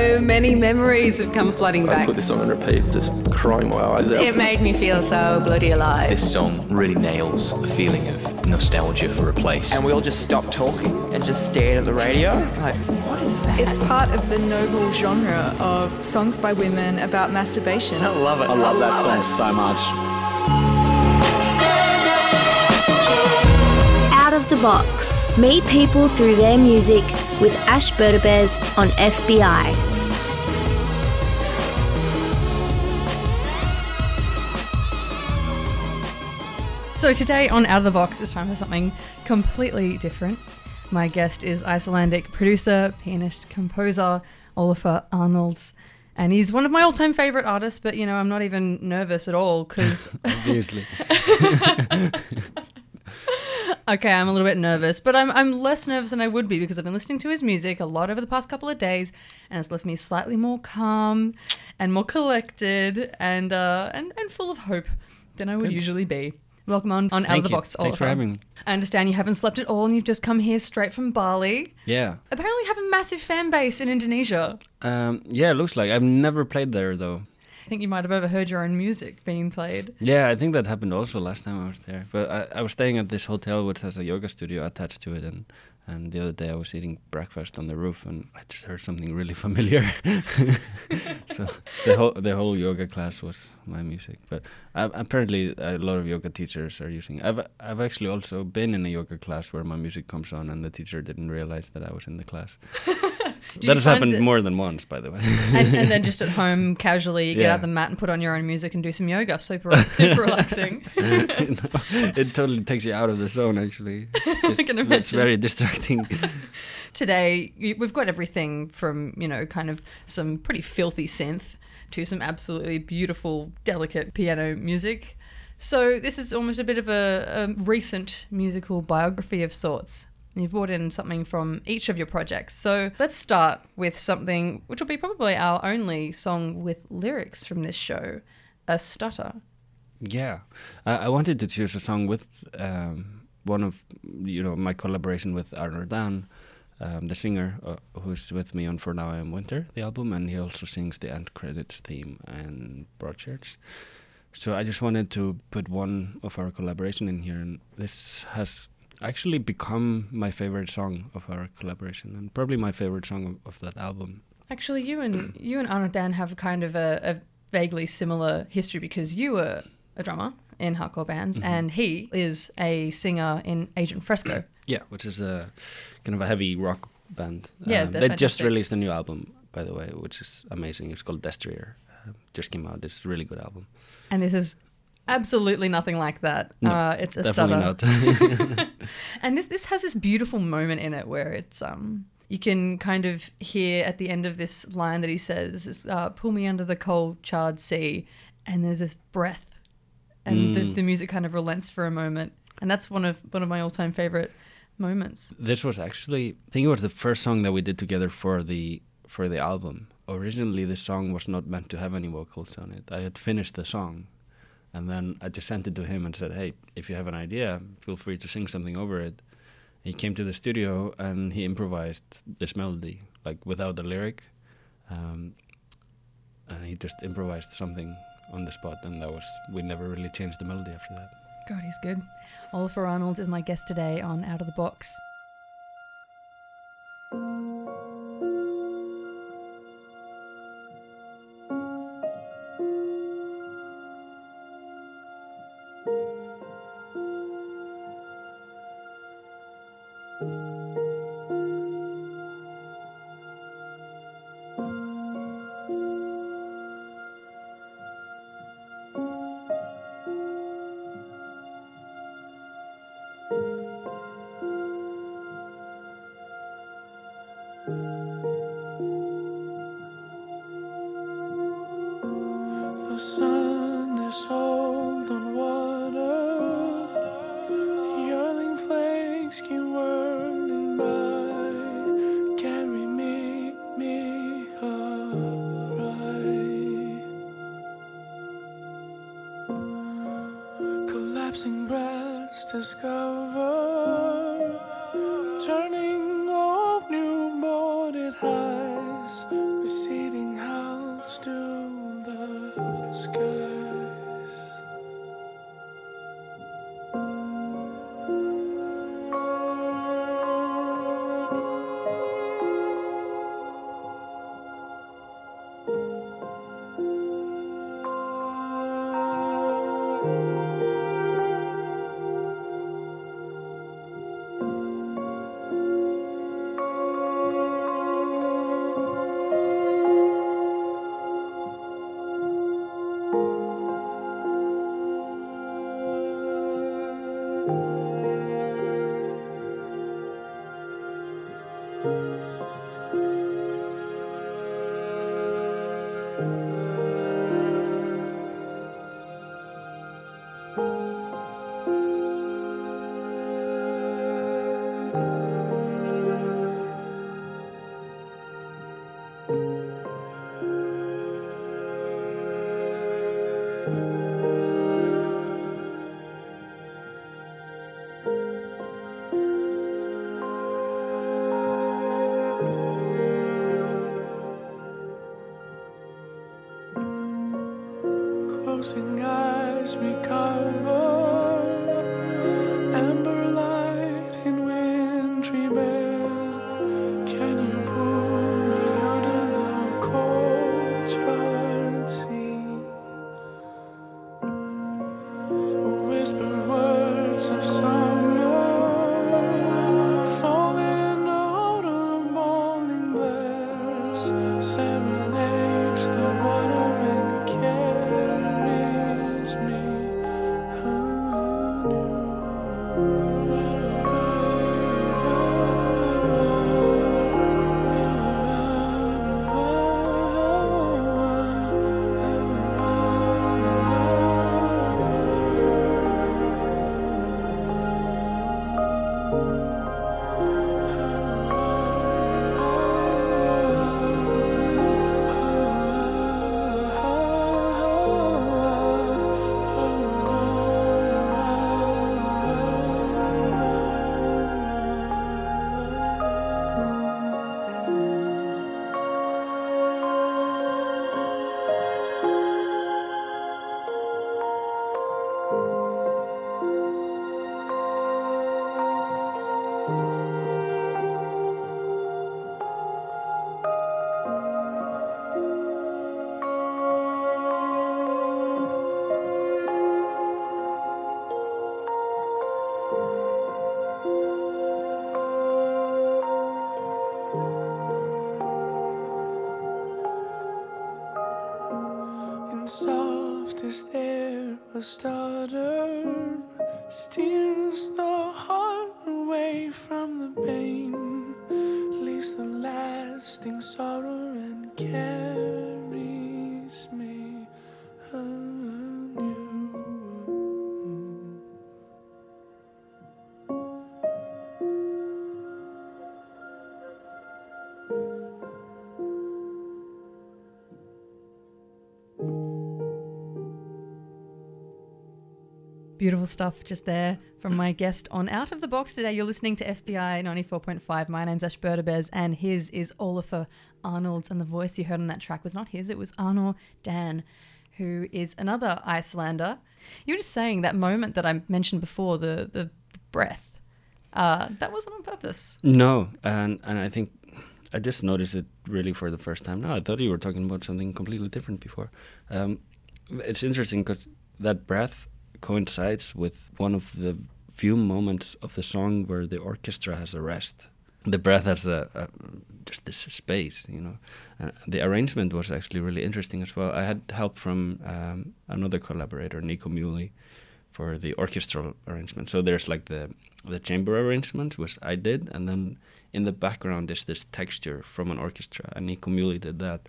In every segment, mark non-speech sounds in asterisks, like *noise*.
So many memories have come flooding back. I back. put this on repeat, just crying my eyes out. It made me feel so bloody alive. This song really nails the feeling of nostalgia for a place. And we all just stopped talking and just stared at the radio. Like, what is that? It's part of the noble genre of songs by women about masturbation. I love it. I love that song so much. Out of the Box. Meet people through their music with Ash Berdebes on FBI. So today on Out of the Box, it's time for something completely different. My guest is Icelandic producer, pianist, composer Olafur Arnalds. And he's one of my all-time favorite artists, but you know, I'm not even nervous at all because *laughs* Obviously. *laughs* Okay, I'm a little bit nervous, but I'm I'm less nervous than I would be because I've been listening to his music a lot over the past couple of days, and it's left me slightly more calm and more collected and uh and, and full of hope than I would Good. usually be. Welcome on, on Out of the you. Box. Thanks for having me. I understand you haven't slept at all and you've just come here straight from Bali. Yeah. Apparently, you have a massive fan base in Indonesia. Um, yeah, it looks like. I've never played there though. I think you might have overheard your own music being played. Yeah, I think that happened also last time I was there. But I, I was staying at this hotel which has a yoga studio attached to it, and and the other day I was eating breakfast on the roof, and I just heard something really *laughs* familiar. *laughs* so the whole the whole yoga class was my music. But uh, apparently a lot of yoga teachers are using. I've I've actually also been in a yoga class where my music comes on, and the teacher didn't realize that I was in the class. *laughs* Did that has happened it- more than once, by the way. and, and then just at home, *laughs* casually, you get Yeah. out the mat and put on your own music and do some yoga. Super, super relaxing. *laughs* No, it totally takes you out of the zone. Actually, *laughs* Just- can It's very distracting. today we've got everything from you know kind of some pretty filthy synth to some absolutely beautiful delicate piano music so this is almost a bit of a, a recent musical biography of sorts you've brought in something from each of your projects. So let's start with something which will be probably our only song with lyrics from this show a stutter. Yeah, I, I wanted to choose a song with um, one of you know my collaboration with Arnor Dan, um, the singer uh, who's with me on For Now I Am Winter, the album, and he also sings the end credits theme and Broadchurch. So I just wanted to put one of our collaboration in here, and this has actually become my favorite song of our collaboration, and probably my favorite song of, of that album. Actually, you and you and Arnor Dan have kind of a, a vaguely similar history because you were a drummer in hardcore bands, Mm-hmm. and he is a singer in Agent Fresco. Yeah, which is a kind of a heavy rock band. Yeah, Um, they just released a new album, by the way, which is amazing. It's called Destrier. Uh, just came out. It's a really good album. And this is absolutely nothing like that. No, uh, it's a Definitely stutter. not. *laughs* *laughs* And this this has this beautiful moment in it where it's um you can kind of hear at the end of this line that he says, uh, "Pull me under the cold charred sea," and there's this breath, and the, Mm. the music kind of relents for a moment, and that's one of one of my all time favorite moments. this was actually, I think it was the first song that we did together for the for the album. Originally, the song was not meant to have any vocals on it. I had finished the song, and then I just sent it to him and said, "Hey, if you have an idea, feel free to sing something over it." He came to the studio and he improvised this melody, like without the lyric, um, and he just improvised something on the spot, and that was we never really changed the melody after that. God, he's good. Olafur Arnold is my guest today on Out of the Box. Closing air, a Beautiful stuff just there from my guest on Out of the Box today. You're listening to FBI 94.5. My name's Ash Berdebes and his is Olafur Arnalds. And the voice you heard on that track was not his, it was Arnor Dan, who is another Icelander. You were just saying that moment that I mentioned before, the, the, the breath, uh, that wasn't on purpose. No, and and I think I just noticed it really for the first time now. I thought you were talking about something completely different before. Um, it's interesting because that breath coincides with one of the few moments of the song where the orchestra has a rest. The breath has a, a just this space, you know. The arrangement was actually really interesting as well. I had help from um, another collaborator, Nico Muhly, for the orchestral arrangement. So there's like the the chamber arrangements, which I did, and then in the background there's this texture from an orchestra, and Nico Muhly did that.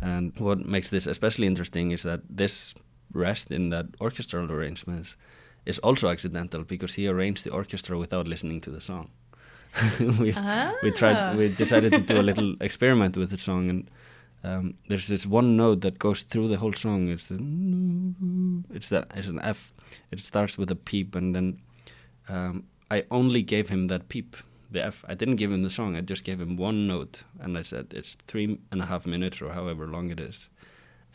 And what makes this especially interesting is that this rest in that orchestral arrangements is also accidental because he arranged the orchestra without listening to the song. *laughs* we we tried we decided to do a little *laughs* experiment with the song and um, there's this one note that goes through the whole song. It's the, it's that it's an F. It starts with a peep and then um, I only gave him that peep, the F. I didn't give him the song. I just gave him one note and I said it's three and a half minutes or however long it is,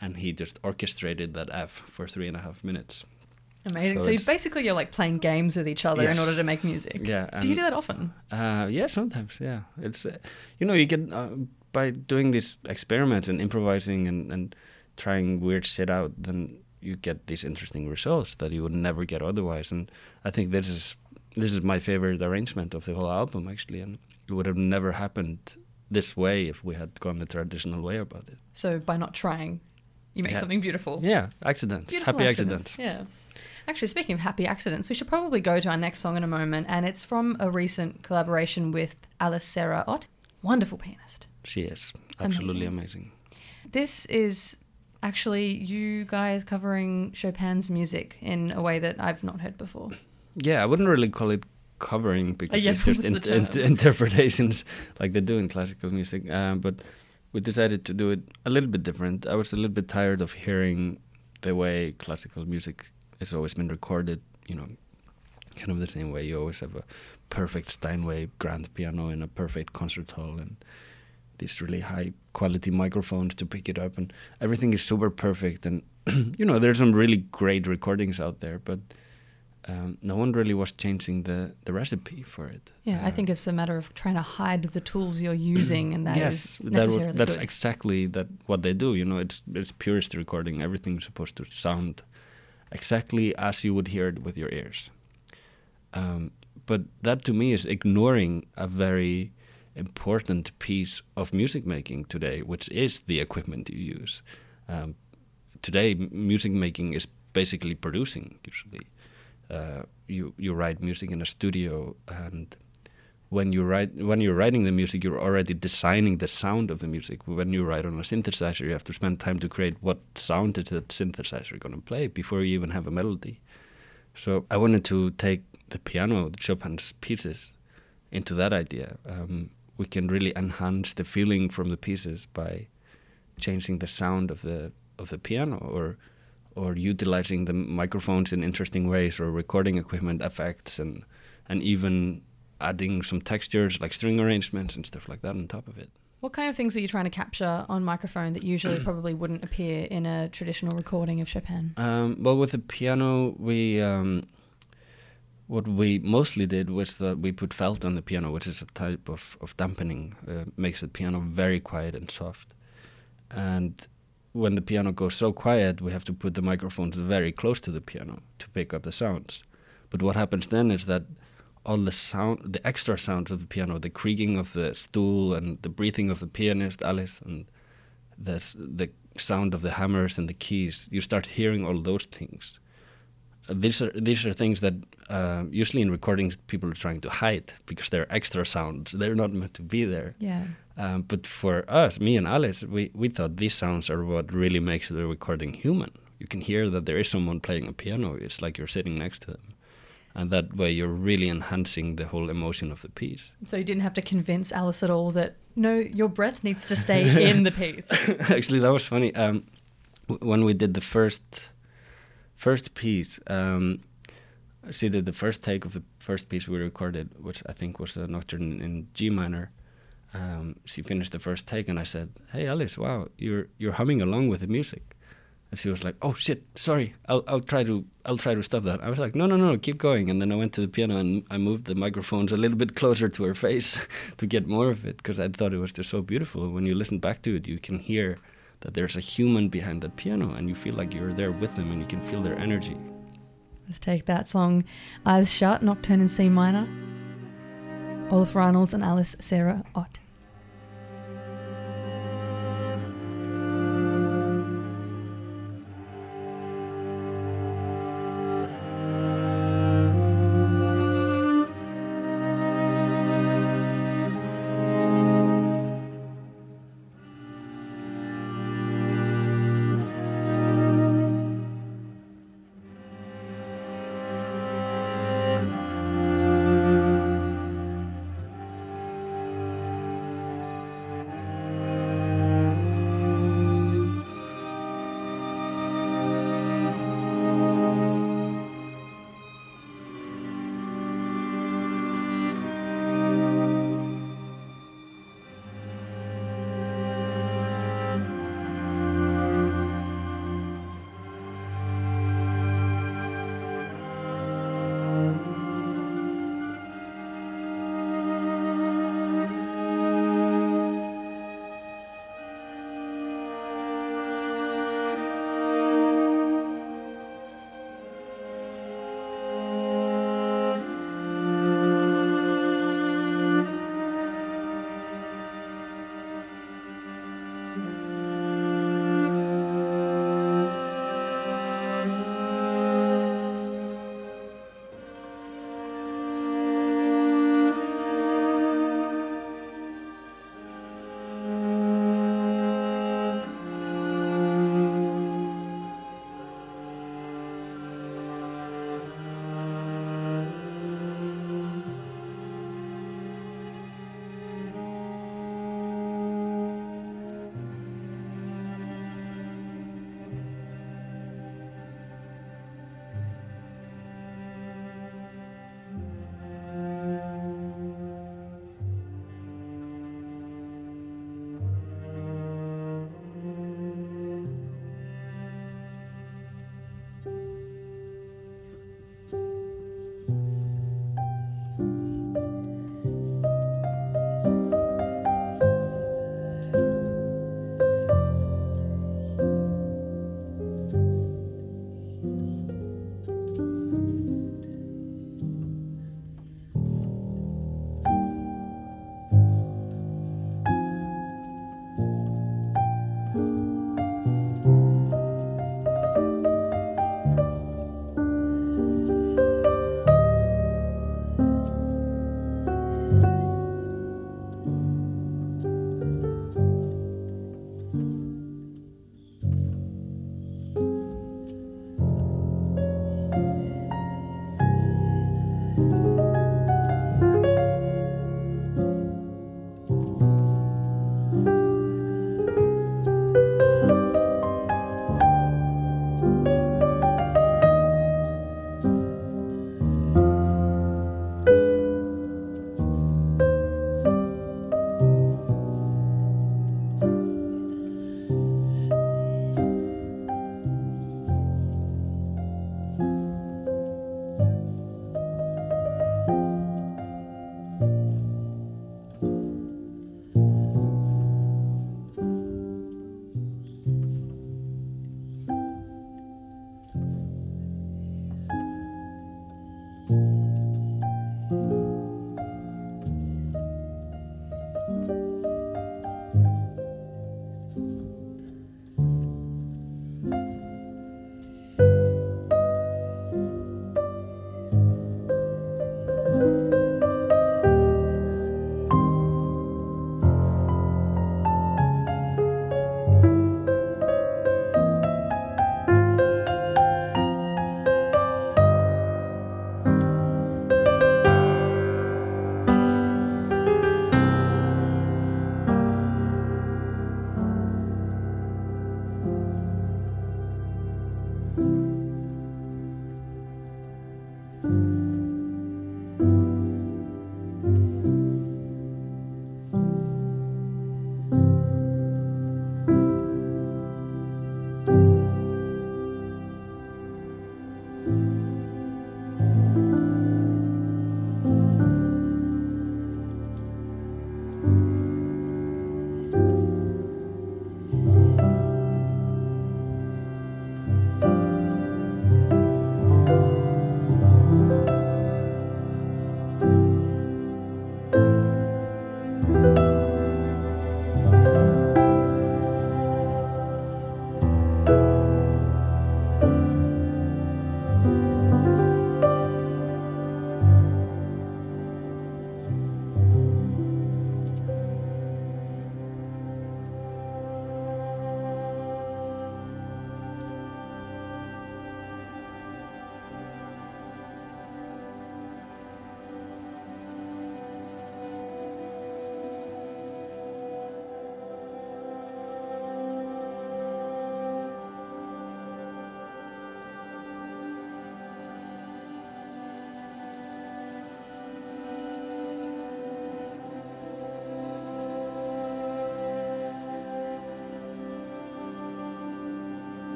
and he just orchestrated that F for three and a half minutes. Amazing. So So, you basically you're like playing games with each other in order to make music. Yeah, Do you do that often? Uh, yeah, sometimes. Yeah, it's uh, you know you get uh, by doing these experiments and improvising and, and trying weird shit out, then you get these interesting results that you would never get otherwise. And I think this is this is my favorite arrangement of the whole album actually, and it would have never happened this way if we had gone the traditional way about it. So by not trying, you make Yeah. something beautiful. Yeah, accidents, Beautiful happy accidents. accidents. Yeah. Actually, speaking of happy accidents, we should probably go to our next song in a moment, and it's from a recent collaboration with Alice Sara Ott, wonderful pianist. She is absolutely amazing. This is actually you guys covering Chopin's music in a way that I've not heard before. Yeah, I wouldn't really call it covering because yeah, it's just in, in, *laughs* interpretations like they do in classical music. Um, but we decided to do it a little bit different. I was a little bit tired of hearing the way classical music has always been recorded. You know, kind of the same way. You always have a perfect Steinway grand piano in a perfect concert hall and these really high quality microphones to pick it up and everything is super perfect and *clears throat* you know there's some really great recordings out there but um, no one really was changing the, the recipe for it. Yeah, I Uh, think it's a matter of trying to hide the tools you're using, and that is yes, that wa- that's good. exactly that what they do. You know, it's it's purist recording. Everything's supposed to sound exactly as you would hear it with your ears. Um, but that to me is ignoring a very important piece of music making today, which is the equipment you use. Um, today, m- music making is basically producing. Usually, uh, you you write music in a studio, and when you write when you're writing the music, you're already designing the sound of the music. When you write on a synthesizer, you have to spend time to create what sound is that synthesizer going to play before you even have a melody. So I wanted to take the piano, Chopin's pieces, into that idea. Um, we can really enhance the feeling from the pieces by changing the sound of the of the piano, or or utilizing the microphones in interesting ways, or recording equipment effects, and and even adding some textures like string arrangements and stuff like that on top of it. What kind of things were you trying to capture on microphone that usually *clears throat* probably wouldn't appear in a traditional recording of Chopin? Um, well, with the piano, we um, what we mostly did was that we put felt on the piano, which is a type of of dampening, uh, makes the piano very quiet and soft. And when the piano goes so quiet, we have to put the microphones very close to the piano to pick up the sounds. But what happens then is that all the sound, the extra sounds of the piano, the creaking of the stool and the breathing of the pianist Alice, and the the sound of the hammers and the keys, you start hearing all those things. These are these are things that uh, usually in recordings people are trying to hide because they're extra sounds. They're not meant to be there. Yeah. Um, but for us, me and Alice, we, we thought these sounds are what really makes the recording human. You can hear that there is someone playing a piano. It's like you're sitting next to them. And that way you're really enhancing the whole emotion of the piece. So you didn't have to convince Alice at all that no, your breath needs to stay in the piece. *laughs* Actually, that was funny. Um, w- when we did the first first piece, um, she did the first take of the first piece we recorded, which I think was a nocturne in G minor. Um, she finished the first take, and I said, "Hey, Alice, wow, you're you're humming along with the music." And she was like, "Oh shit, sorry. I'll I'll try to I'll try to stop that." I was like, "No, no, no, keep going." And then I went to the piano and I moved the microphones a little bit closer to her face *laughs* to get more of it because I thought it was just so beautiful. When you listen back to it, you can hear that there's a human behind that piano, and you feel like you're there with them, and you can feel their energy. Let's take that song, Eyes Shut, Nocturne in C minor. Olafur Arnalds and Alice Sara Ott.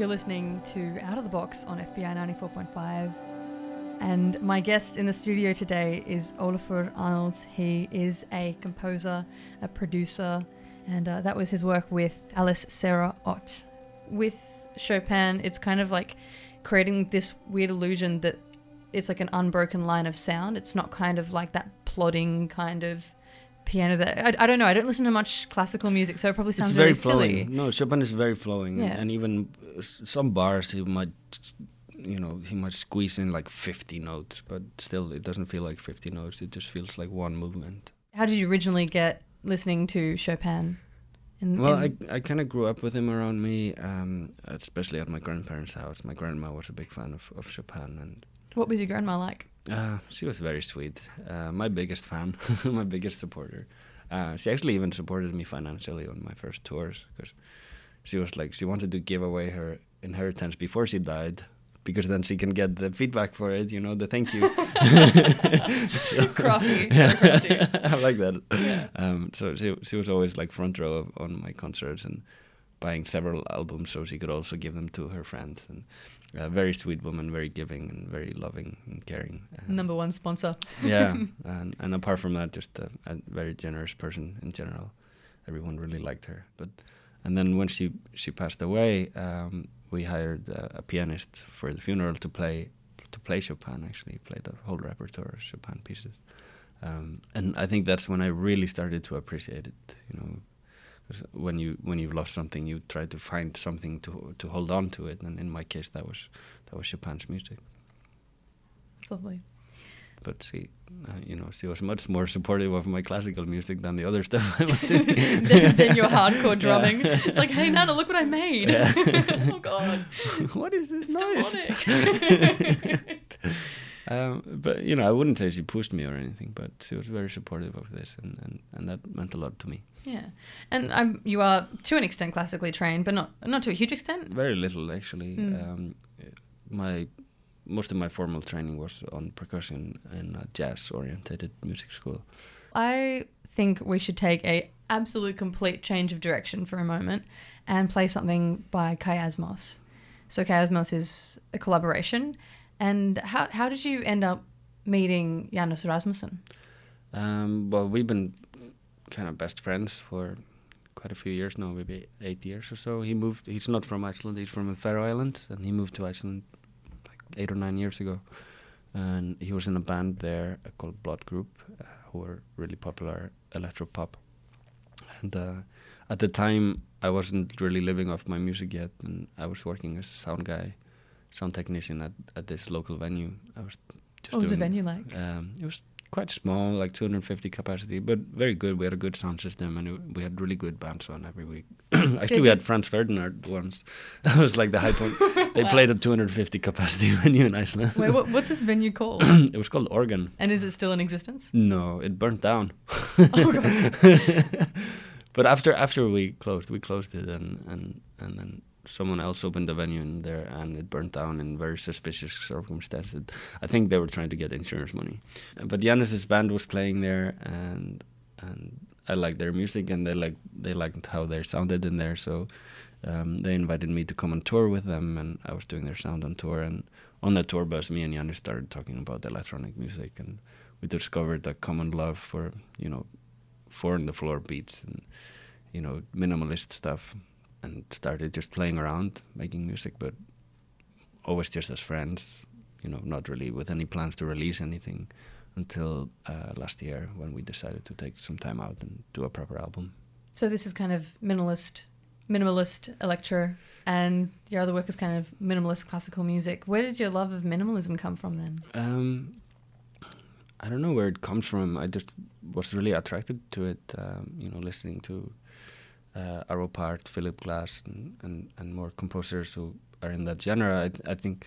You're listening to Out of the Box on FBI 94.5. And my guest in the studio today is Olafur Arnalds. He is a composer, a producer, and uh, that was his work with Alice Sara Ott. With Chopin, it's kind of like creating this weird illusion that it's like an unbroken line of sound. It's not kind of like that plodding kind of piano that I, I don't know. I don't listen to much classical music, so it probably sounds it's very really flowing. silly. No, Chopin is very flowing, and- Yeah. and, even uh, some bars he might, you know, he might squeeze in like 50 notes, but still it doesn't feel like 50 notes. It just feels like one movement. How did you originally get listening to Chopin? In, Well, in- I, I kind of grew up with him around me, um, especially at my grandparents' house. My grandma was a big fan of, of Chopin, and what was your grandma like? Uh, she was very sweet. Uh, my biggest fan, *laughs* my biggest supporter. Uh, she actually even supported me financially on my first tours because she was like she wanted to give away her inheritance before she died because then she can get the feedback for it, you know, the thank you. *laughs* *laughs* So- Crafty, so crafty. I like that. Um, so she she was always like front row of, on my concerts and buying several albums so she could also give them to her friends and a very sweet woman, very giving and very loving and caring. Um, Number one sponsor. yeah, *laughs* and and apart from that, just a, a very generous person in general. Everyone really liked her. But and then when she she passed away, um, we hired uh, a pianist for the funeral to play to play Chopin. Actually, played the whole repertoire of Chopin pieces. Um, and I think that's when I really started to appreciate it. You know, when you when you've lost something, you try to find something to to hold on to it. And in my case, that was that was Chopin's music. Lovely. But she, uh, you know, she was much more supportive of my classical music than the other *laughs* stuff I was doing. *laughs* than, then your hardcore drumming. *laughs* It's like, hey Nana, look what I made. Yeah. oh god. what is this It's noise? um, but you know, I wouldn't say she pushed me or anything, but she was very supportive of this, and, and, and that meant a lot to me. Yeah. And um, you are to an extent classically trained, but not not to a huge extent. Very little, actually. Mm. Um, my most of my formal training was on percussion in a jazz-oriented music school. I think we should take a absolute complete change of direction for a moment and play something by Kiasmos. So Kiasmos is a collaboration. And how how did you end up meeting Janus Rasmussen? Um, well, we've been kind of best friends for quite a few years now, maybe eight years or so. He moved. He's not from Iceland. He's from the Faroe Islands, and he moved to Iceland like eight or nine years ago. And he was in a band there uh, called Blood Group, uh, who were really popular electro pop. And uh, at the time, I wasn't really living off my music yet, and I was working as a sound guy, sound technician at, at this local venue. I was just What was the venue like? um, it was quite small, like 250 capacity, but very good. We had a good sound system, and it, we had really good bands on every week. *clears throat* Actually, Did we had Franz Ferdinand once. *laughs* That was like the high point. *laughs* they played at 250 capacity venue in Iceland. Wait, what, what's this venue called? *clears throat* it was called Organ. and is it still in existence? No, it burnt down. *laughs* Oh, God. but after after we closed, we closed it, and and and then someone else opened the venue in there, and it burnt down in very suspicious circumstances. I think they were trying to get insurance money. But Janus's band was playing there, and and I liked their music, and they liked they liked how they sounded in there, so. Um, they invited me to come on tour with them, and I was doing their sound on tour. And on that tour bus, me and Janus started talking about electronic music, and we discovered a common love for you know four on the floor beats and you know minimalist stuff and started just playing around making music but always just as friends you know not really with any plans to release anything until uh, last year when we decided to take some time out and do a proper album So this is kind of minimalist, minimalist electro, and your other work is kind of minimalist classical music. Where did your love of minimalism come from then? Um, I don't know where it comes from. I just was really attracted to it. Um, you know, listening to uh, Arvo Part, Philip Glass, and, and, and more composers who are in that genre. I, I think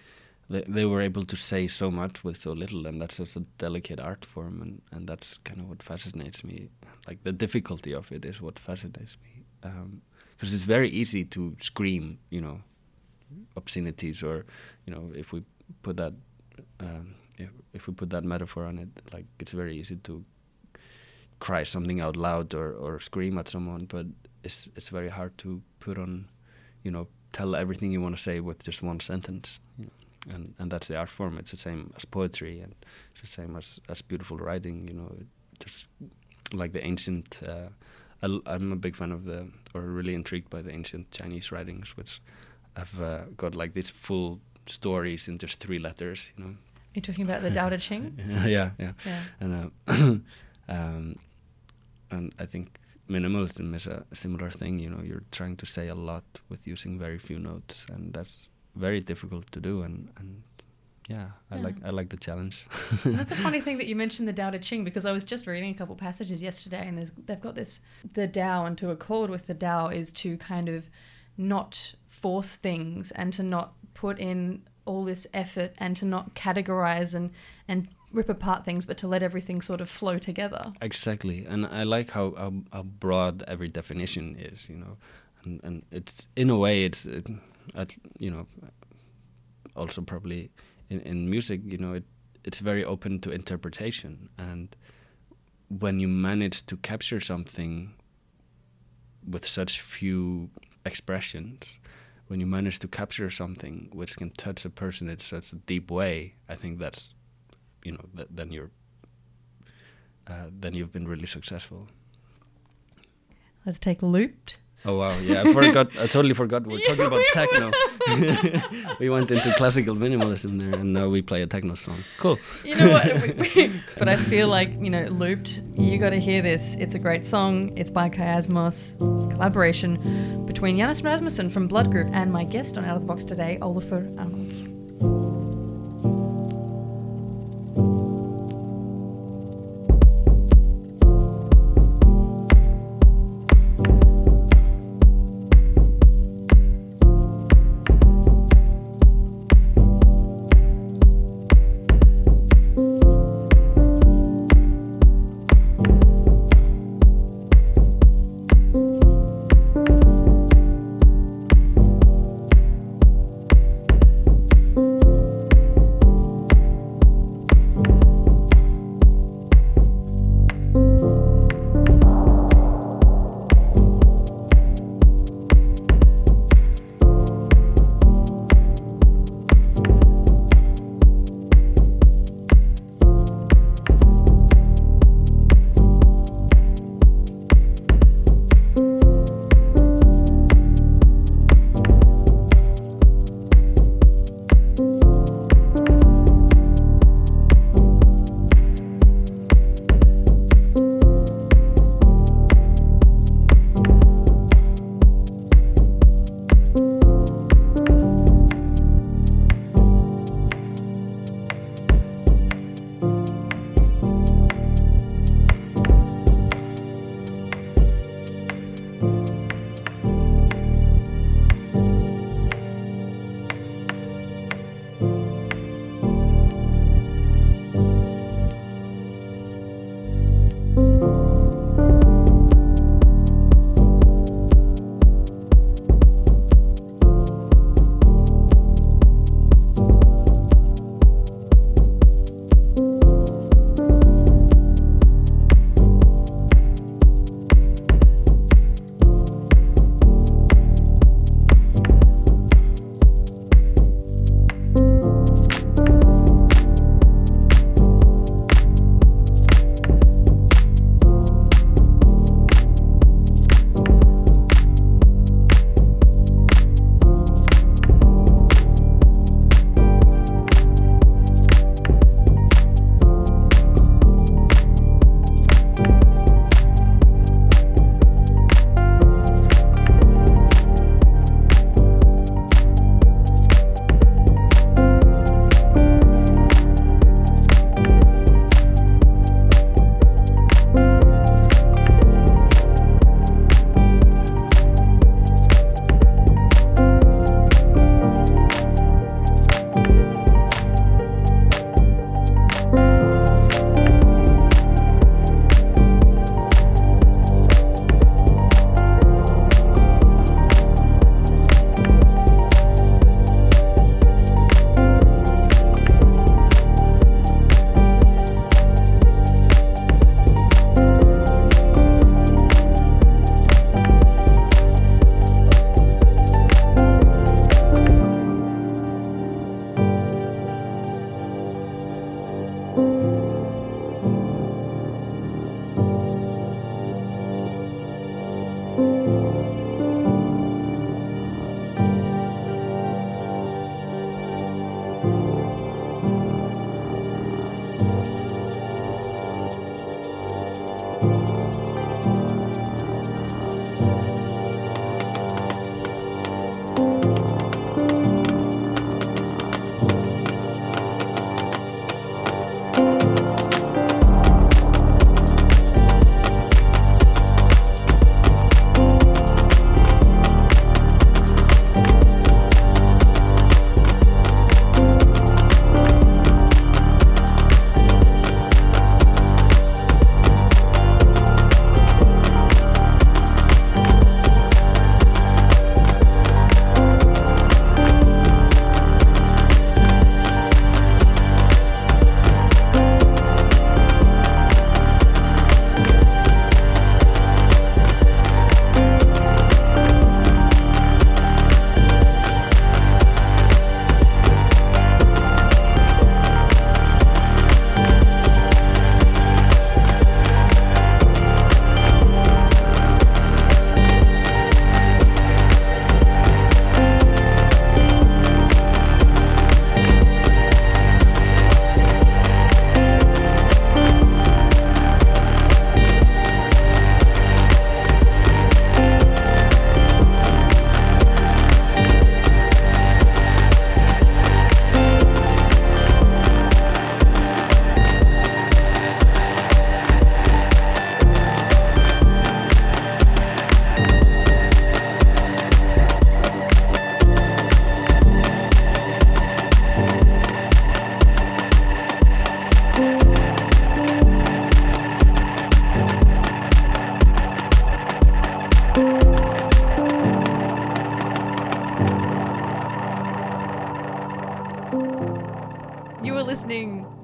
they, they were able to say so much with so little, and that's just a delicate art form, and, and that's kind of what fascinates me. Like the difficulty of it is what fascinates me, because it's very easy to scream, you know, obscenities, or you know, if we put that. Um, if, if we put that metaphor on it, like it's very easy to cry something out loud or, or scream at someone, but it's it's very hard to put on, you know, tell everything you want to say with just one sentence. And and that's the art form. It's the same as poetry, and it's the same as as beautiful writing. You know, just like the ancient. Uh, I, am a big fan of the, or really intrigued by the ancient Chinese writings, which have uh, got like these full stories in just three letters. You know. You're talking about the Tao Te Ching. *laughs* yeah, yeah, Yeah. And uh, *coughs* um, and I think minimalism is a similar thing. You know, you're trying to say a lot with using very few notes, and that's very difficult to do. And and yeah, I like I like the challenge. That's a funny *laughs* thing that you mentioned the Tao Te Ching because I was just reading a couple passages yesterday, and there's they've got this the Tao, and to accord with the Tao is to kind of not force things and to not put in all this effort and to not categorize and and rip apart things, but to let everything sort of flow together. Exactly, and I like how, how how broad every definition is, you know, and and it's in a way it's, it, at, you know, also probably in in music, you know, it it's very open to interpretation, and when you manage to capture something with such few expressions, when you manage to capture something which can touch a person in such a deep way, I think that's, you know, th- then you're uh, then you've been really successful. Let's take looped. Oh wow, yeah, I forgot. I totally forgot. We're talking about *laughs* techno. *laughs* we went into classical minimalism there, and now we play a techno song. Cool. You know what? but I feel like, you know, looped, you got to hear this. It's a great song. It's by Kiasmos, collaboration between Janus Rasmussen from Blood Group and my guest on Out of the Box today, Olafur Arnalds.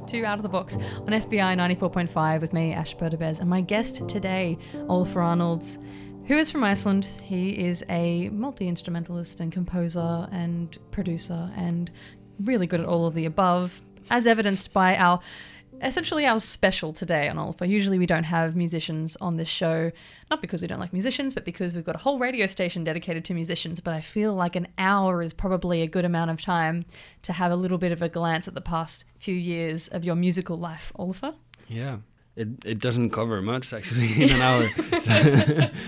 To Out of the Box on FBI 94.5 with me, Ash Berdebes, and my guest today, Olaf Arnalds, who is from Iceland. He is a multi instrumentalist and composer and producer and really good at all of the above, as evidenced by our essentially our special today on Olafur. Usually we don't have musicians on this show, not because we don't like musicians, but because we've got a whole radio station dedicated to musicians. But I feel like an hour is probably a good amount of time to have a little bit of a glance at the past few years of your musical life, Olafur. Yeah. It, it doesn't cover much actually *laughs* in an hour. *laughs*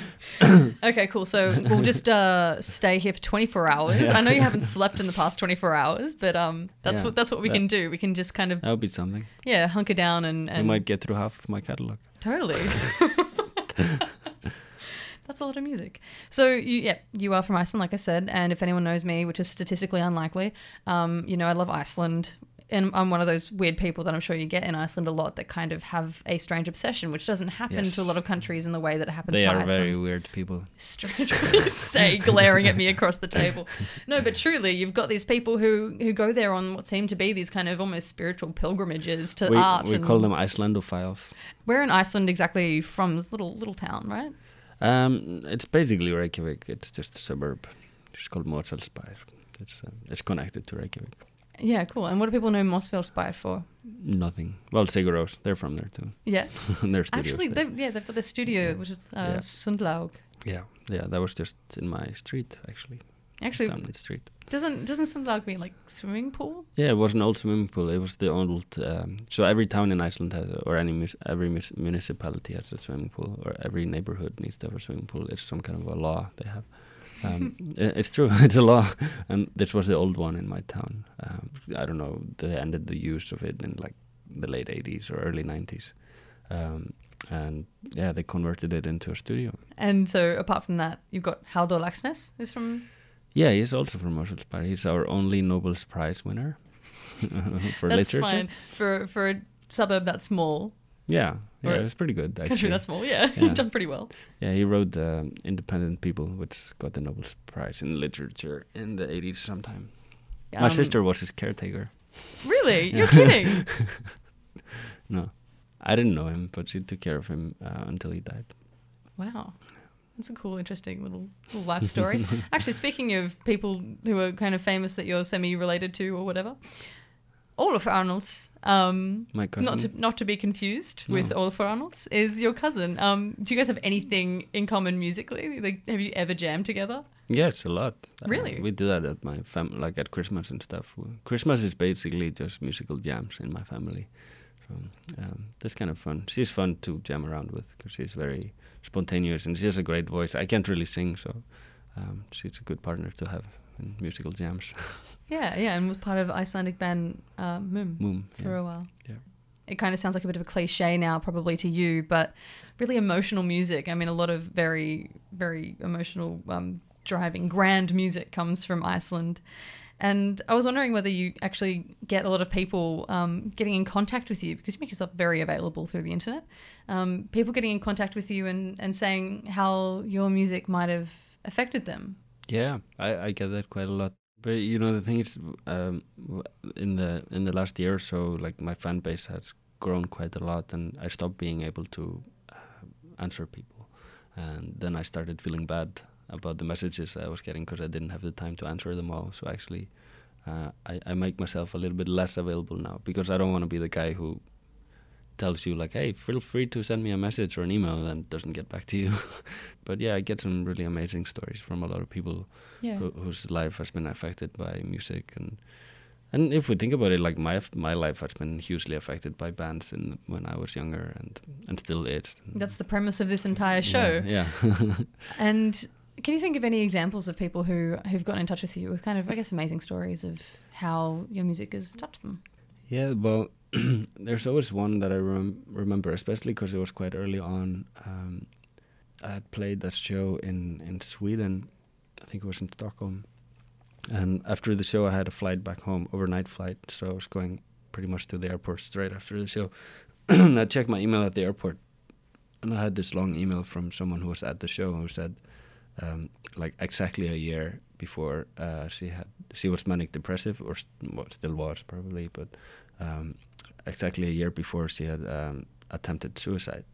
Okay, cool. So we'll just uh, stay here for 24 hours. I know you haven't slept in the past 24 hours, but um, that's Yeah, what that's what we that- can do. We can just kind of that would be something. yeah hunker down and, and might get through half of my catalog. Totally. *laughs* That's a lot of music. So you, yeah, you are from Iceland, like I said, and if anyone knows me, which is statistically unlikely, um, you know I love Iceland, and I'm one of those weird people that I'm sure you get in Iceland a lot that kind of have a strange obsession, which doesn't happen Yes. to a lot of countries in the way that it happens They to are Iceland. very weird people. Strangely *laughs* say, glaring at me across the table. No, but truly, you've got these people who who go there on what seem to be these kind of almost spiritual pilgrimages to We, art. we call them Icelandophiles. Where in Iceland exactly from? This little little town, right? Um, it's basically Reykjavik. It's just a suburb. It's called Mosfellsbær. It's uh, it's connected to Reykjavik. Yeah, cool. And what do people know Mosfellsbær for? Nothing. Well, Sigur Rós, they're from there too. Yeah. *laughs* their studios. Actually, they've, yeah, they've got their studio, which is uh, Yeah. Sundlaug. Yeah, yeah, that was just in my street actually. Actually, down the street. doesn't doesn't Sundlaug mean like swimming pool? Yeah, it was an old swimming pool. It was the old. Um, so every town in Iceland has, a, or any every municipality has a swimming pool, or every neighborhood needs to have a swimming pool. It's some kind of a law they have. Um, it's true. *laughs* It's a law, and this was the old one in my town. Um, I don't know. They ended the use of it in like the late '80s or early '90s, um, and yeah, they converted it into a studio. And so, apart from that, you've got Halldór Laxness is from. Yeah, he's also from Mosfellsbær. He's our only Nobel's Prize winner *laughs* for that's literature. fine for for a suburb that small. Yeah, yeah, it's pretty good actually. Country that small, yeah, Yeah. *laughs* done pretty well. Yeah, he wrote um, Independent People, which got the Nobel Prize in literature in the 80s sometime. My Um, sister was his caretaker. Really, *laughs* you're kidding? *laughs* No, I didn't know him, but she took care of him uh, until he died. Wow. That's a cool, interesting little, little life story. Actually, speaking of people who are kind of famous that you're semi related to or whatever, Olaf Arnalds, um, My not to not to be confused with No. Olaf Arnalds, is your cousin. Um, do you guys have anything in common musically? Like, have you ever jammed together? Yes, a lot. Uh, Really? we do that at my family, like at Christmas and stuff. Christmas is basically just musical jams in my family. So um, that's kind of fun. She's fun to jam around with because she's very spontaneous and she has a great voice. I can't really sing, so um, she's a good partner to have in musical jams. *laughs* Yeah, yeah, and was part of Icelandic band uh, Mum Moom. for yeah. a while. Yeah. It kind of sounds like a bit of a cliche now, probably to you, but really emotional music. I mean, a lot of very, very emotional, um, driving, grand music comes from Iceland. And I was wondering whether you actually get a lot of people um, getting in contact with you because you make yourself very available through the internet. Um, people getting in contact with you and, and saying how your music might have affected them. Yeah, I, I get that quite a lot. But you know, the thing is, um, in the in the last year or so, like my fan base has grown quite a lot, and I stopped being able to uh, answer people, and then I started feeling bad about the messages I was getting because I didn't have the time to answer them all. So actually, uh, I I make myself a little bit less available now because I don't want to be the guy who tells you like, hey, feel free to send me a message or an email, and then doesn't get back to you. *laughs* but yeah, I get some really amazing stories from a lot of people Yeah. who, whose life has been affected by music and and if we think about it, like my my life has been hugely affected by bands in when I was younger and and still is. That's the premise of this entire show. Yeah. yeah. *laughs* And can you think of any examples of people who who've gotten in touch with you with kind of, I guess, amazing stories of how your music has touched them? Yeah, well, *clears throat* there's always one that I rem- remember, especially because it was quite early on. Um, I had played that show in, in Sweden, I think it was in Stockholm. And after the show, I had a flight back home, overnight flight. So I was going pretty much to the airport straight after the show. *clears throat* I checked my email at the airport, and I had this long email from someone who was at the show who said, um, like exactly a year before uh, she had she was manic depressive or st- well, still was probably, but um, exactly a year before she had um, attempted suicide,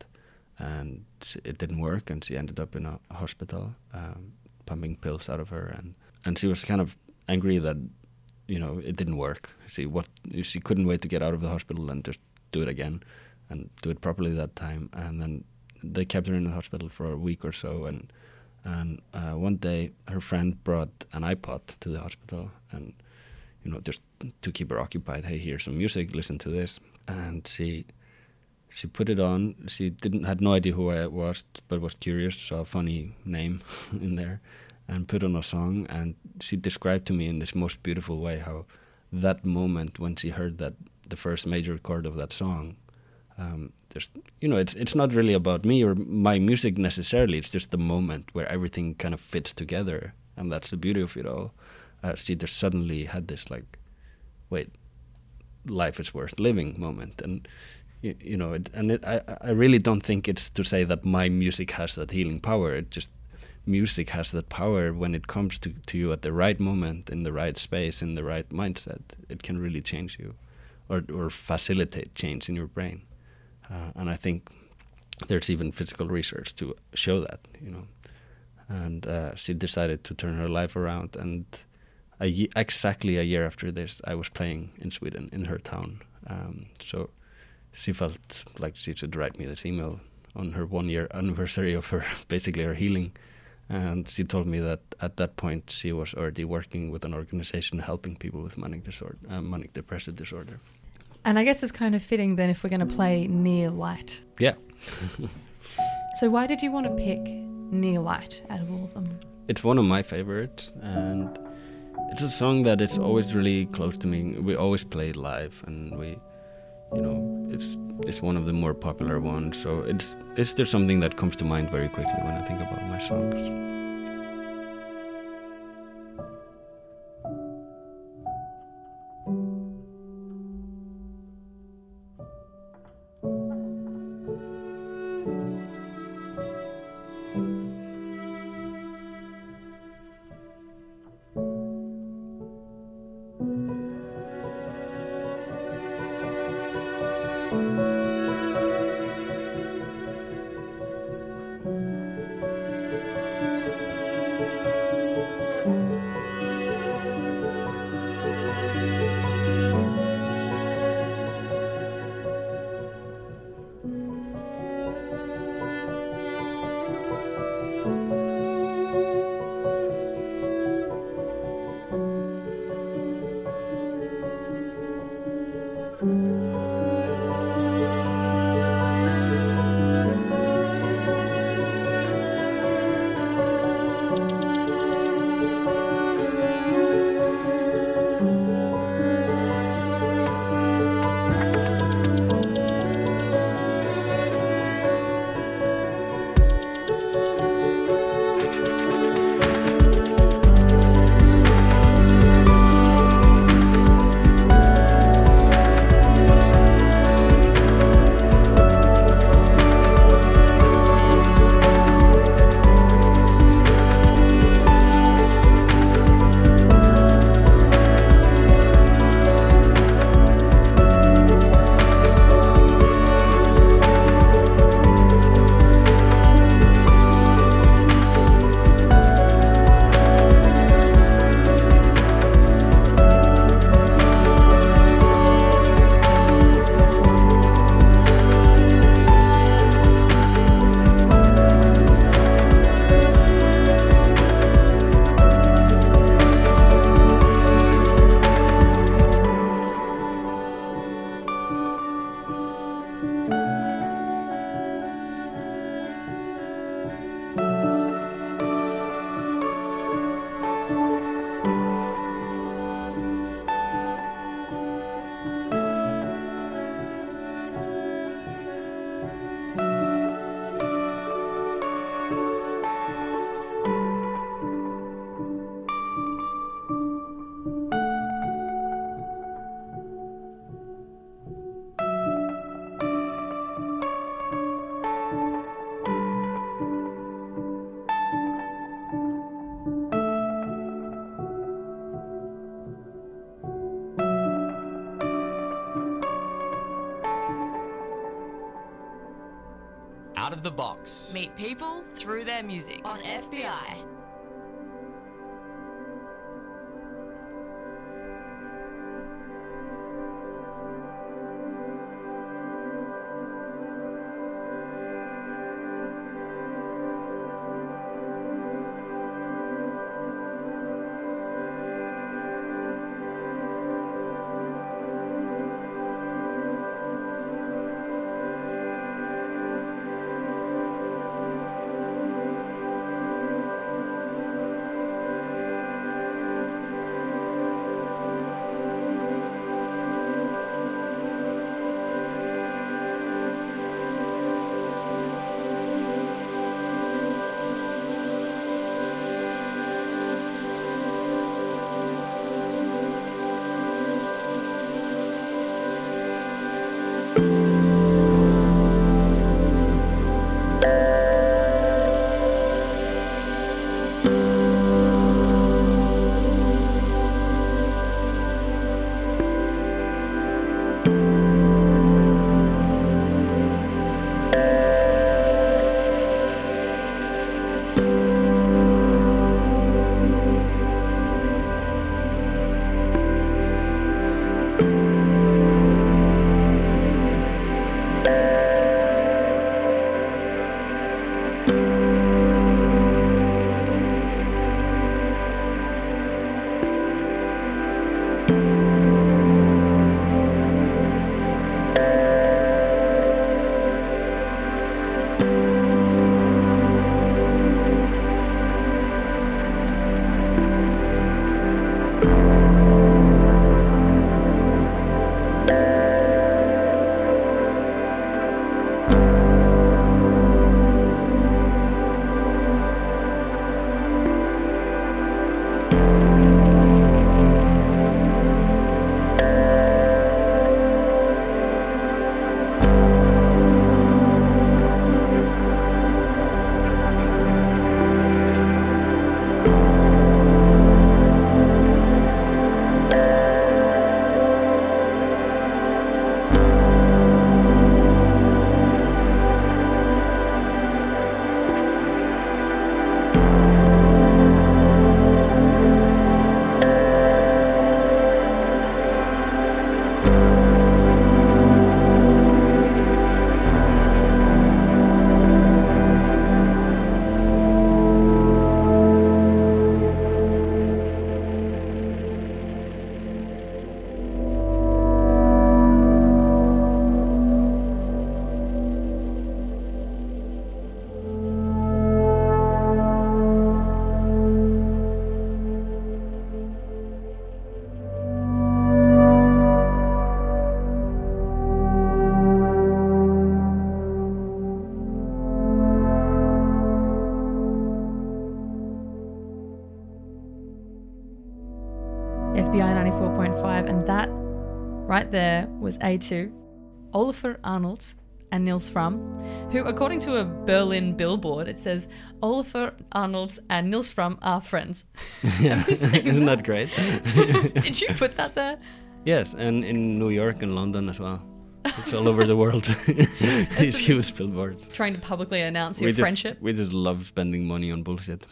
and it didn't work, and she ended up in a hospital, um, pumping pills out of her, and and she was kind of angry that you know it didn't work. She what she couldn't wait to get out of the hospital and just do it again, and do it properly that time, and then they kept her in the hospital for a week or so, and and uh, one day her friend brought an iPod to the hospital, and you know just to keep her occupied. Hey, here's some music. Listen to this, and she she put it on. She didn't had no idea who I was, but was curious. Saw a funny name *laughs* in there, and put on a song. And she described to me in this most beautiful way how that moment when she heard that the first major chord of that song. Um, there's, you know, it's it's not really about me or my music necessarily. It's just the moment where everything kind of fits together, and that's the beauty of it all. She just suddenly had this like, wait, life is worth living moment, and you, you know, it, and it, I I really don't think it's to say that my music has that healing power. It just music has that power when it comes to, to you at the right moment, in the right space, in the right mindset. It can really change you, or or facilitate change in your brain. Uh, and I think there's even physical research to show that, you know. And uh, she decided to turn her life around. And a ye- exactly a year after this, I was playing in Sweden, in her town. Um, so she felt like she should write me this email on her one year anniversary of her, *laughs* basically her healing. And she told me that at that point she was already working with an organization helping people with manic disorder, uh, manic depressive disorder. And I guess it's kind of fitting then if we're going to play Near Light. Yeah. *laughs* So why did you want to pick Near Light out of all of them? it's one of my favorites and it's a song that is always really close to me. We always play it live and we you know it's it's one of the more popular ones. So it's it's just something that comes to mind very quickly when i think about my songs Meet people through their music on FBI. Right there was A2, Olafur Arnalds and Nils Frahm, who, according to a Berlin billboard, it says Olafur Arnalds and Nils Frahm are friends. *laughs* yeah, *laughs* *laughs* isn't that great? Did you put that there? Yes, and in New York and London as well. It's all over the world. These huge billboards. Trying to publicly announce your we just, friendship. We just love spending money on bullshit.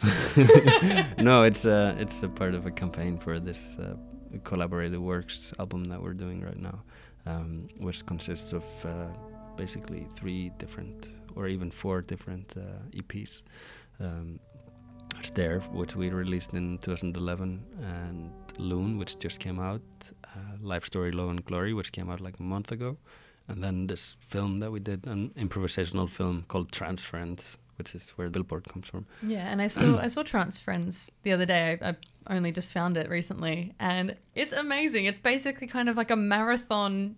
no, it's a it's a part of a campaign for this uh, collaborative works album that we're doing right now, um, which consists of uh, basically three different or even four different uh, EPs. Um, Stare, which we released in 2011, and Loon, which just came out, uh, Life Story Love and Glory, which came out like a month ago, and then this film that we did, an improvisational film called Transference, which is where Billboard comes from. Yeah, and I saw I saw Transference the other day. I, I only just found it recently, and it's amazing. It's basically kind of like a marathon,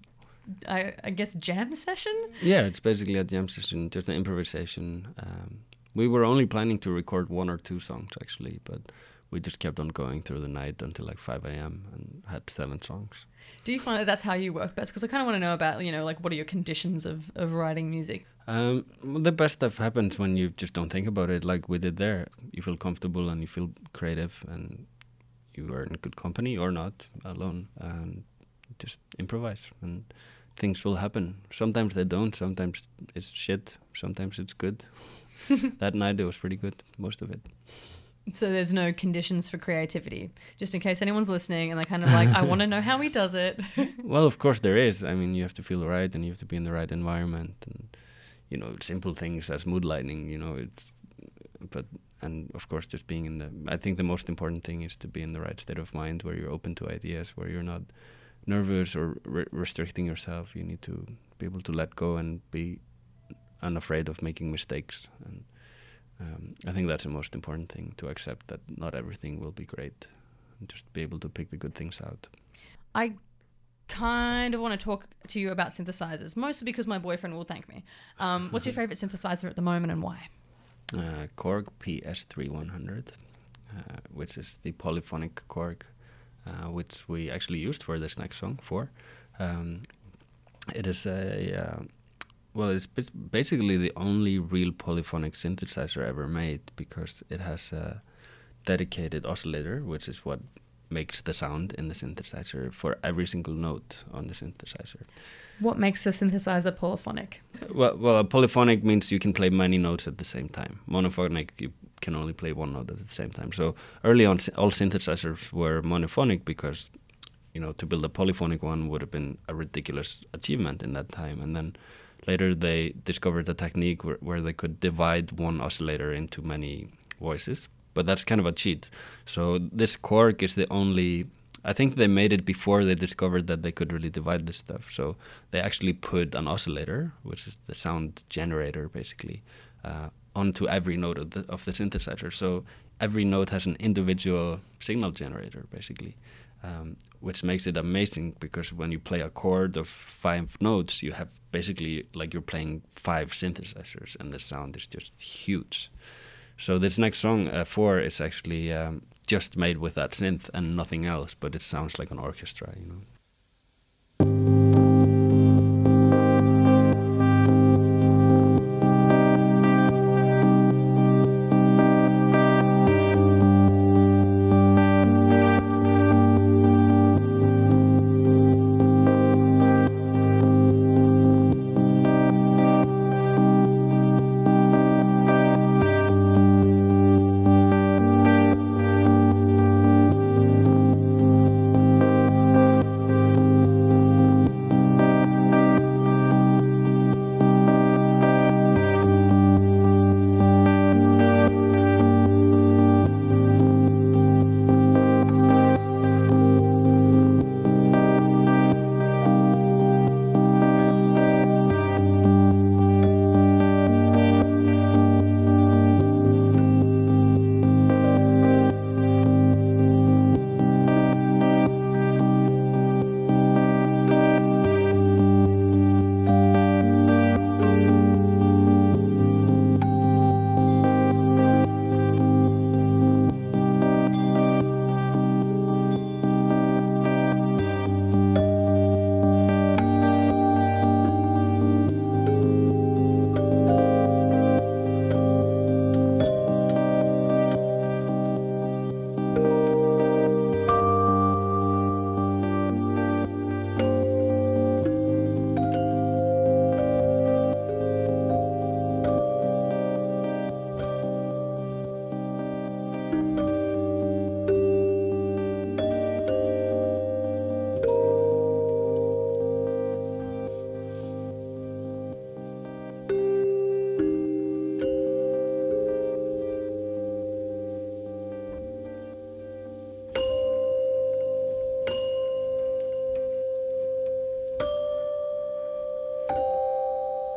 I, I guess, jam session. Yeah, it's basically a jam session, just an improvisation. Um, we were only planning to record one or two songs actually, but we just kept on going through the night until like 5 a.m. and had seven songs. Do you find that that's how you work best? Because I kind of want to know about, you know, like what are your conditions of, of writing music? Um, the best stuff happens when you just don't think about it, like we did there. You feel comfortable and you feel creative, and you are in good company or not, alone, and just improvise, and things will happen. Sometimes they don't. Sometimes it's shit. Sometimes it's good. *laughs* that night it was pretty good, most of it. So there's no conditions for creativity. Just in case anyone's listening and they're kind of like, I want to know how he does it. *laughs* Well, of course there is. I mean, you have to feel right, and you have to be in the right environment, and you know, simple things as mood lighting. You know, it's but and of course just being in the. I think the most important thing is to be in the right state of mind, where you're open to ideas, where you're not nervous or re- restricting yourself. You need to be able to let go and be unafraid of making mistakes. And um, I think that's the most important thing to accept that not everything will be great, and just be able to pick the good things out. I kind of want to talk to you about synthesizers, mostly because my boyfriend will thank me. Um, what's your *laughs* favorite synthesizer at the moment and why? uh, Korg PS3100, uh, which is the polyphonic Korg, uh, which we actually used for this next song. For um, it is a uh, well, it's basically the only real polyphonic synthesizer ever made because it has a dedicated oscillator, which is what makes the sound in the synthesizer for every single note on the synthesizer. What makes a synthesizer polyphonic? Well, well, a polyphonic means you can play many notes at the same time. Monophonic, you can only play one note at the same time. So early on, all synthesizers were monophonic because, you know, to build a polyphonic one would have been a ridiculous achievement in that time. And then later they discovered a technique where, where they could divide one oscillator into many voices. But that's kind of a cheat. So this Korg is the only I think they made it before they discovered that they could really divide this stuff. So they actually put an oscillator, which is the sound generator basically, uh, onto every note of the, of the synthesizer. So every note has an individual signal generator basically, um, which makes it amazing because when you play a chord of five notes, you have basically like you're playing five synthesizers and the sound is just huge. So this next song, uh, four, is actually um, just made with that synth and nothing else, but it sounds like an orchestra, you know.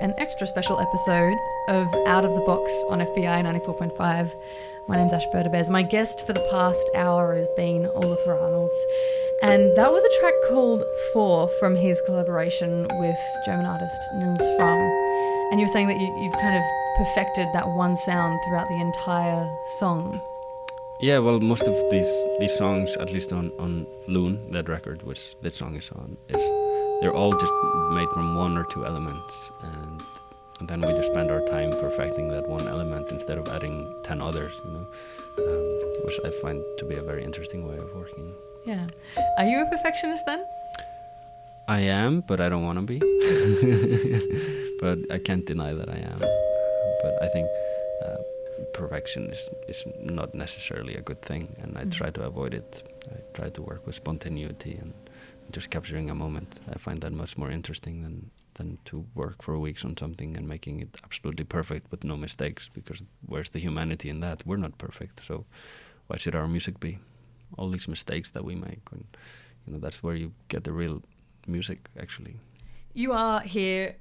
An extra special episode of Out of the Box on FBI 94.5. My name's Ash Berdebes. My guest for the past hour has been Olafur Arnalds. And that was a track called Four from his collaboration with German artist Nils Frahm. And you were saying that you, you kind of perfected that one sound throughout the entire song. Yeah, well, most of these these songs, at least on on Loon, that record, which that song is on, is they're all just made from one or two elements, and, and then we just spend our time perfecting that one element instead of adding ten others, you know, um, which I find to be a very interesting way of working. Yeah. Are you a perfectionist then? I am, but I don't want to be. *laughs* but I can't deny that I am. But I think perfection is is not necessarily a good thing, and I Mhm. try to avoid it. I try to work with spontaneity and just capturing a moment. I find that much more interesting than than to work for weeks on something and making it absolutely perfect with no mistakes. Because where's the humanity in that? We're not perfect, so why should our music be? All these mistakes that we make, and you know, that's where you get the real music actually. You are here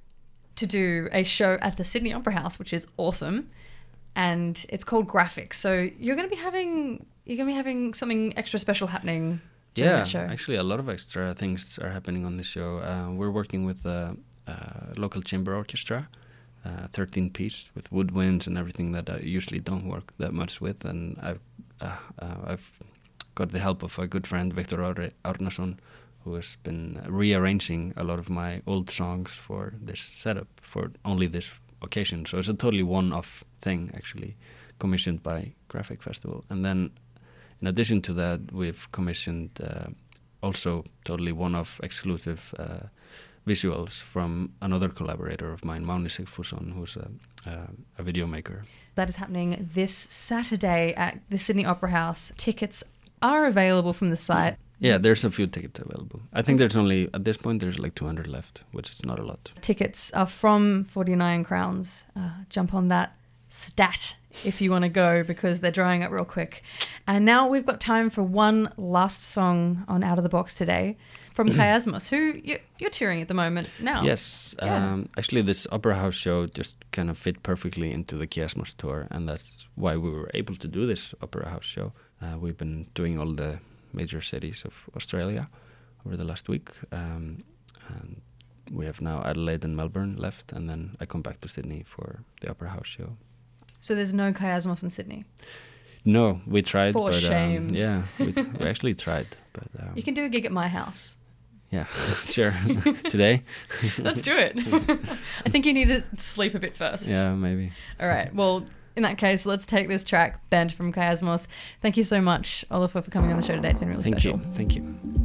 to do a show at the Sydney Opera House, which is awesome, and it's called Graphics. So you're going to be having you're going to be having something extra special happening. during Yeah, actually, a lot of extra things are happening on this show. Uh, we're working with a, uh local chamber orchestra, uh, 13 piece with woodwinds and everything that I usually don't work that much with. And I've uh, uh, I've got the help of a good friend Viktor Arne- Arnason, who has been rearranging a lot of my old songs for this setup for only this occasion. So it's a totally one-off thing, actually, commissioned by Graphic Festival. And then in addition to that, we've commissioned uh, also totally one-off exclusive uh, visuals from another collaborator of mine, Máni Sigfússon, who's a, uh, a video maker. That is happening this Saturday at the Sydney Opera House. Tickets are available from the site. Yeah, there's a few tickets available. I think there's only at this point there's like 200 left, which is not a lot. Tickets are from 49 crowns. Uh, jump on that stat if you want to go because they're drying up real quick. And now we've got time for one last song on Out of the Box today from *clears throat* Kiasmos, who you, you're touring at the moment now. Yes, Yeah. um, actually, this opera house show just kind of fit perfectly into the Kiasmos tour, and that's why we were able to do this opera house show. Uh, we've been doing all the major cities of Australia over the last week, um, and we have now Adelaide and Melbourne left, and then I come back to Sydney for the opera house show. So there's no Kiasmos in Sydney. No, we tried, For but shame. Um, yeah, we, *laughs* we actually tried, but um, You can do a gig at my house. Yeah, *laughs* sure. *laughs* Today, *laughs* Let's do it. I think you need to sleep a bit first. yeah, maybe. All right. Well, in that case, let's take this track, Bent from Kiasmos. Thank you so much, Oliver, for coming on the show today. It's been really Thank special. you, thank you.